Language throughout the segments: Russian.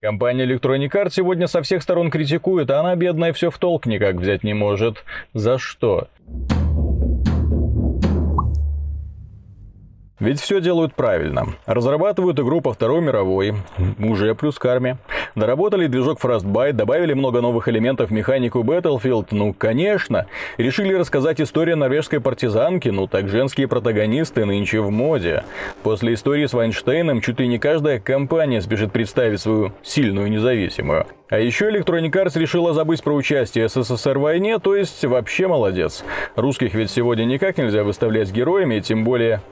Компания Electronic Arts сегодня со всех сторон критикует, а она, бедная, все в толк никак взять не может. За что? Ведь все делают правильно. Разрабатывают игру по Второй мировой, уже плюс карме. Доработали движок Frostbite, добавили много новых элементов в механику Battlefield, ну, конечно. Решили рассказать историю норвежской партизанки, ну, так женские протагонисты нынче в моде. После истории с Вайнштейном чуть ли не каждая компания спешит представить свою сильную независимую. А еще Electronic Arts решила забыть про участие СССР в войне, то есть вообще молодец. Русских ведь сегодня никак нельзя выставлять героями, тем более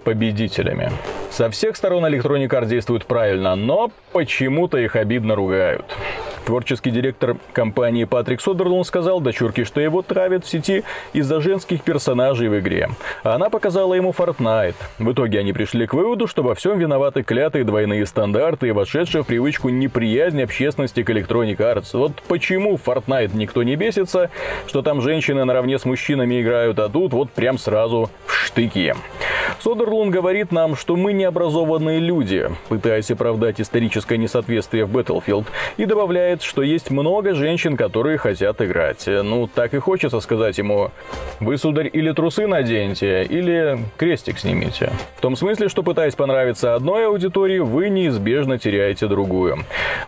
победителями. Со всех сторон Electronic Arts действует правильно, но почему-то их обидно ругают. Творческий директор компании Патрик Содерлун сказал дочурке, что его травят в сети из-за женских персонажей в игре. Она показала ему Fortnite. В итоге они пришли к выводу, что во всем виноваты клятые двойные стандарты и вошедшая в привычку неприязнь общественности к Electronic Arts. Вот почему в Fortnite никто не бесится, что там женщины наравне с мужчинами играют, а тут вот прям сразу в штыки. Содерлун говорит нам, что мы необразованные люди, пытаясь оправдать историческое несоответствие в Battlefield, и добавляет, что есть много женщин, которые хотят играть. Ну, так и хочется сказать ему, вы, сударь, или трусы наденьте, или крестик снимите. В том смысле, что пытаясь понравиться одной аудитории, вы неизбежно теряете другую.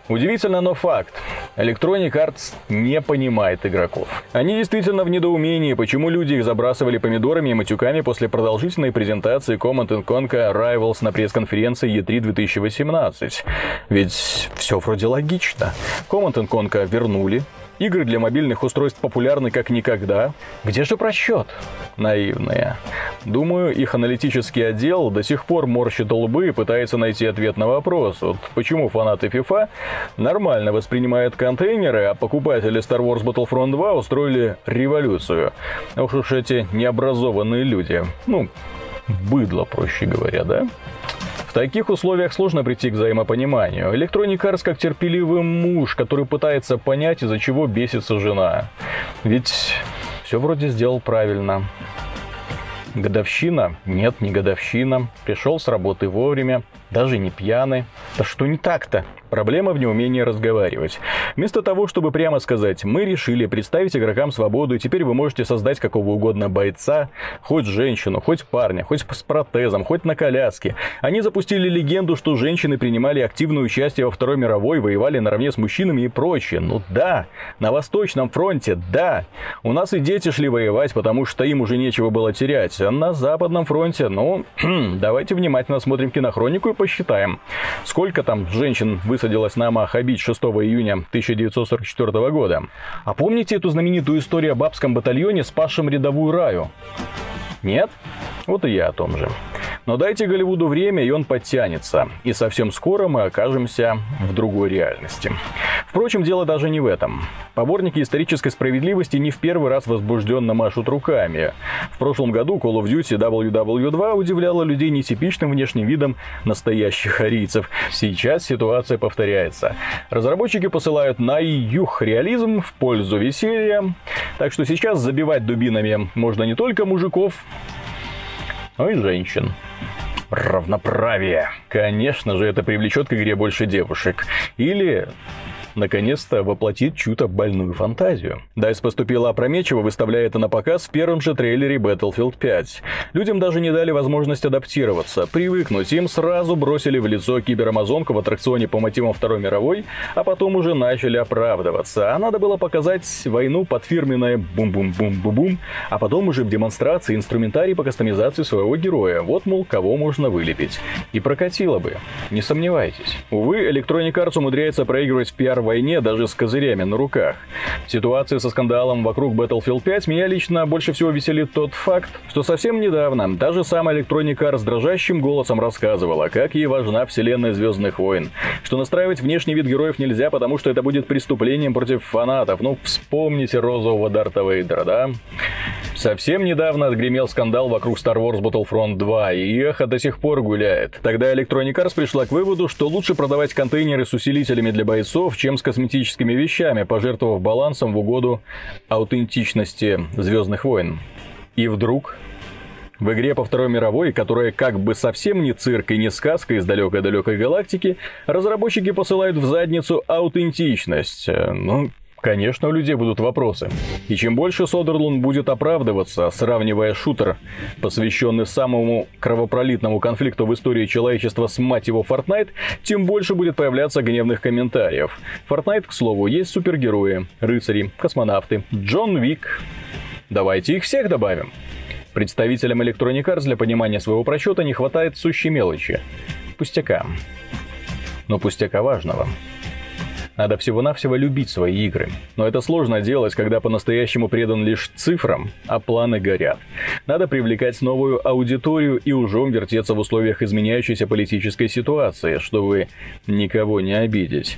Удивительно, но факт. Electronic Arts не понимает игроков. Они действительно в недоумении, почему люди их забрасывали помидорами и матюками после продолжительной презентации Command Conquer Rivals на пресс-конференции E3 2018. Ведь все вроде логично. Command Conquer вернули, Игры для мобильных устройств популярны как никогда. Где же просчет? Наивные. Думаю, их аналитический отдел до сих пор морщит лбы и пытается найти ответ на вопрос, вот почему фанаты FIFA нормально воспринимают контейнеры, а покупатели Star Wars Battlefront 2 устроили революцию. Ох уж эти необразованные люди. Ну, быдло, проще говоря, да? В таких условиях сложно прийти к взаимопониманию. Electronic Arts как терпеливый муж, который пытается понять, из-за чего бесится жена. Ведь все вроде сделал правильно. Годовщина? Нет, не годовщина. Пришел с работы вовремя, даже не пьяный. Да что не так-то? Проблема в неумении разговаривать. Вместо того, чтобы прямо сказать, мы решили представить игрокам свободу, и теперь вы можете создать какого угодно бойца, хоть женщину, хоть парня, хоть с протезом, хоть на коляске. Они запустили легенду, что женщины принимали активное участие во Второй мировой, воевали наравне с мужчинами и прочее. Ну да, на Восточном фронте, да. У нас и дети шли воевать, потому что им уже нечего было терять. А на Западном фронте, ну, давайте внимательно смотрим кинохронику и посчитаем, сколько там женщин высадили высадилась на Махабич 6 июня 1944 года. А помните эту знаменитую историю о бабском батальоне, спасшем рядовую Раю? Нет? Вот и я о том же. Но дайте Голливуду время, и он подтянется. И совсем скоро мы окажемся в другой реальности. Впрочем, дело даже не в этом. Поборники исторической справедливости не в первый раз возбужденно машут руками. В прошлом году Call of Duty WW2 удивляла людей нетипичным внешним видом настоящих арийцев. Сейчас ситуация повторяется. Разработчики посылают на юг реализм в пользу веселья. Так что сейчас забивать дубинами можно не только мужиков, но и женщин равноправие. Конечно же, это привлечет к игре больше девушек. Или наконец-то воплотит чью-то больную фантазию. DICE поступила опрометчиво, выставляя это на показ в первом же трейлере Battlefield 5. Людям даже не дали возможность адаптироваться, привыкнуть, им сразу бросили в лицо киберамазонку в аттракционе по мотивам Второй мировой, а потом уже начали оправдываться. А надо было показать войну под фирменное бум-бум-бум-бум-бум, а потом уже в демонстрации инструментарий по кастомизации своего героя. Вот, мол, кого можно вылепить. И прокатило бы. Не сомневайтесь. Увы, Electronic Arts умудряется проигрывать в пиар войне даже с козырями на руках. Ситуация со скандалом вокруг Battlefield 5 меня лично больше всего веселит тот факт, что совсем недавно даже сам Electronic Arts дрожащим голосом рассказывала, как ей важна вселенная Звездных войн, что настраивать внешний вид героев нельзя, потому что это будет преступлением против фанатов. Ну, вспомните розового Дарта Вейдера, да? Совсем недавно отгремел скандал вокруг Star Wars Battlefront 2, и эхо до сих пор гуляет. Тогда Electronic Arts пришла к выводу, что лучше продавать контейнеры с усилителями для бойцов, чем с косметическими вещами, пожертвовав балансом в угоду аутентичности Звездных войн. И вдруг В игре по Второй мировой, которая как бы совсем не цирк и не сказка из далекой-далекой галактики, разработчики посылают в задницу аутентичность. Ну, Конечно, у людей будут вопросы. И чем больше Содерлунд будет оправдываться, сравнивая шутер, посвященный самому кровопролитному конфликту в истории человечества с мать его Fortnite, тем больше будет появляться гневных комментариев. Fortnite, к слову, есть супергерои, рыцари, космонавты, Джон Вик. Давайте их всех добавим. Представителям Electronic Arts для понимания своего просчета не хватает сущей мелочи. Пустяка. Но пустяка важного. Надо всего-навсего любить свои игры. Но это сложно делать, когда по-настоящему предан лишь цифрам, а планы горят. Надо привлекать новую аудиторию и ужом вертеться в условиях изменяющейся политической ситуации, чтобы никого не обидеть.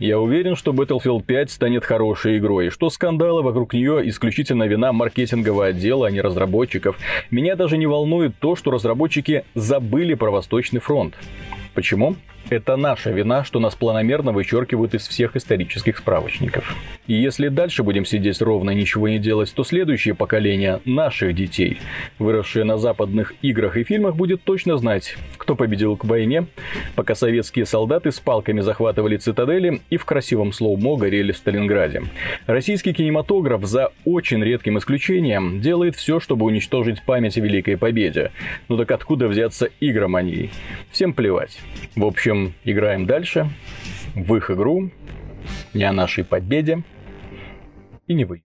Я уверен, что Battlefield 5 станет хорошей игрой, что скандалы вокруг нее исключительно вина маркетингового отдела, а не разработчиков. Меня даже не волнует то, что разработчики забыли про Восточный фронт. Почему? Это наша вина, что нас планомерно вычеркивают из всех исторических справочников. И если дальше будем сидеть ровно и ничего не делать, то следующее поколение наших детей, выросшее на западных играх и фильмах, будет точно знать, кто победил к войне, пока советские солдаты с палками захватывали цитадели и в красивом слоумо горели в Сталинграде. Российский кинематограф, за очень редким исключением, делает все, чтобы уничтожить память о Великой Победе. Ну так откуда взяться игромании? Всем плевать. В общем, играем дальше в их игру, не о нашей победе и не вы.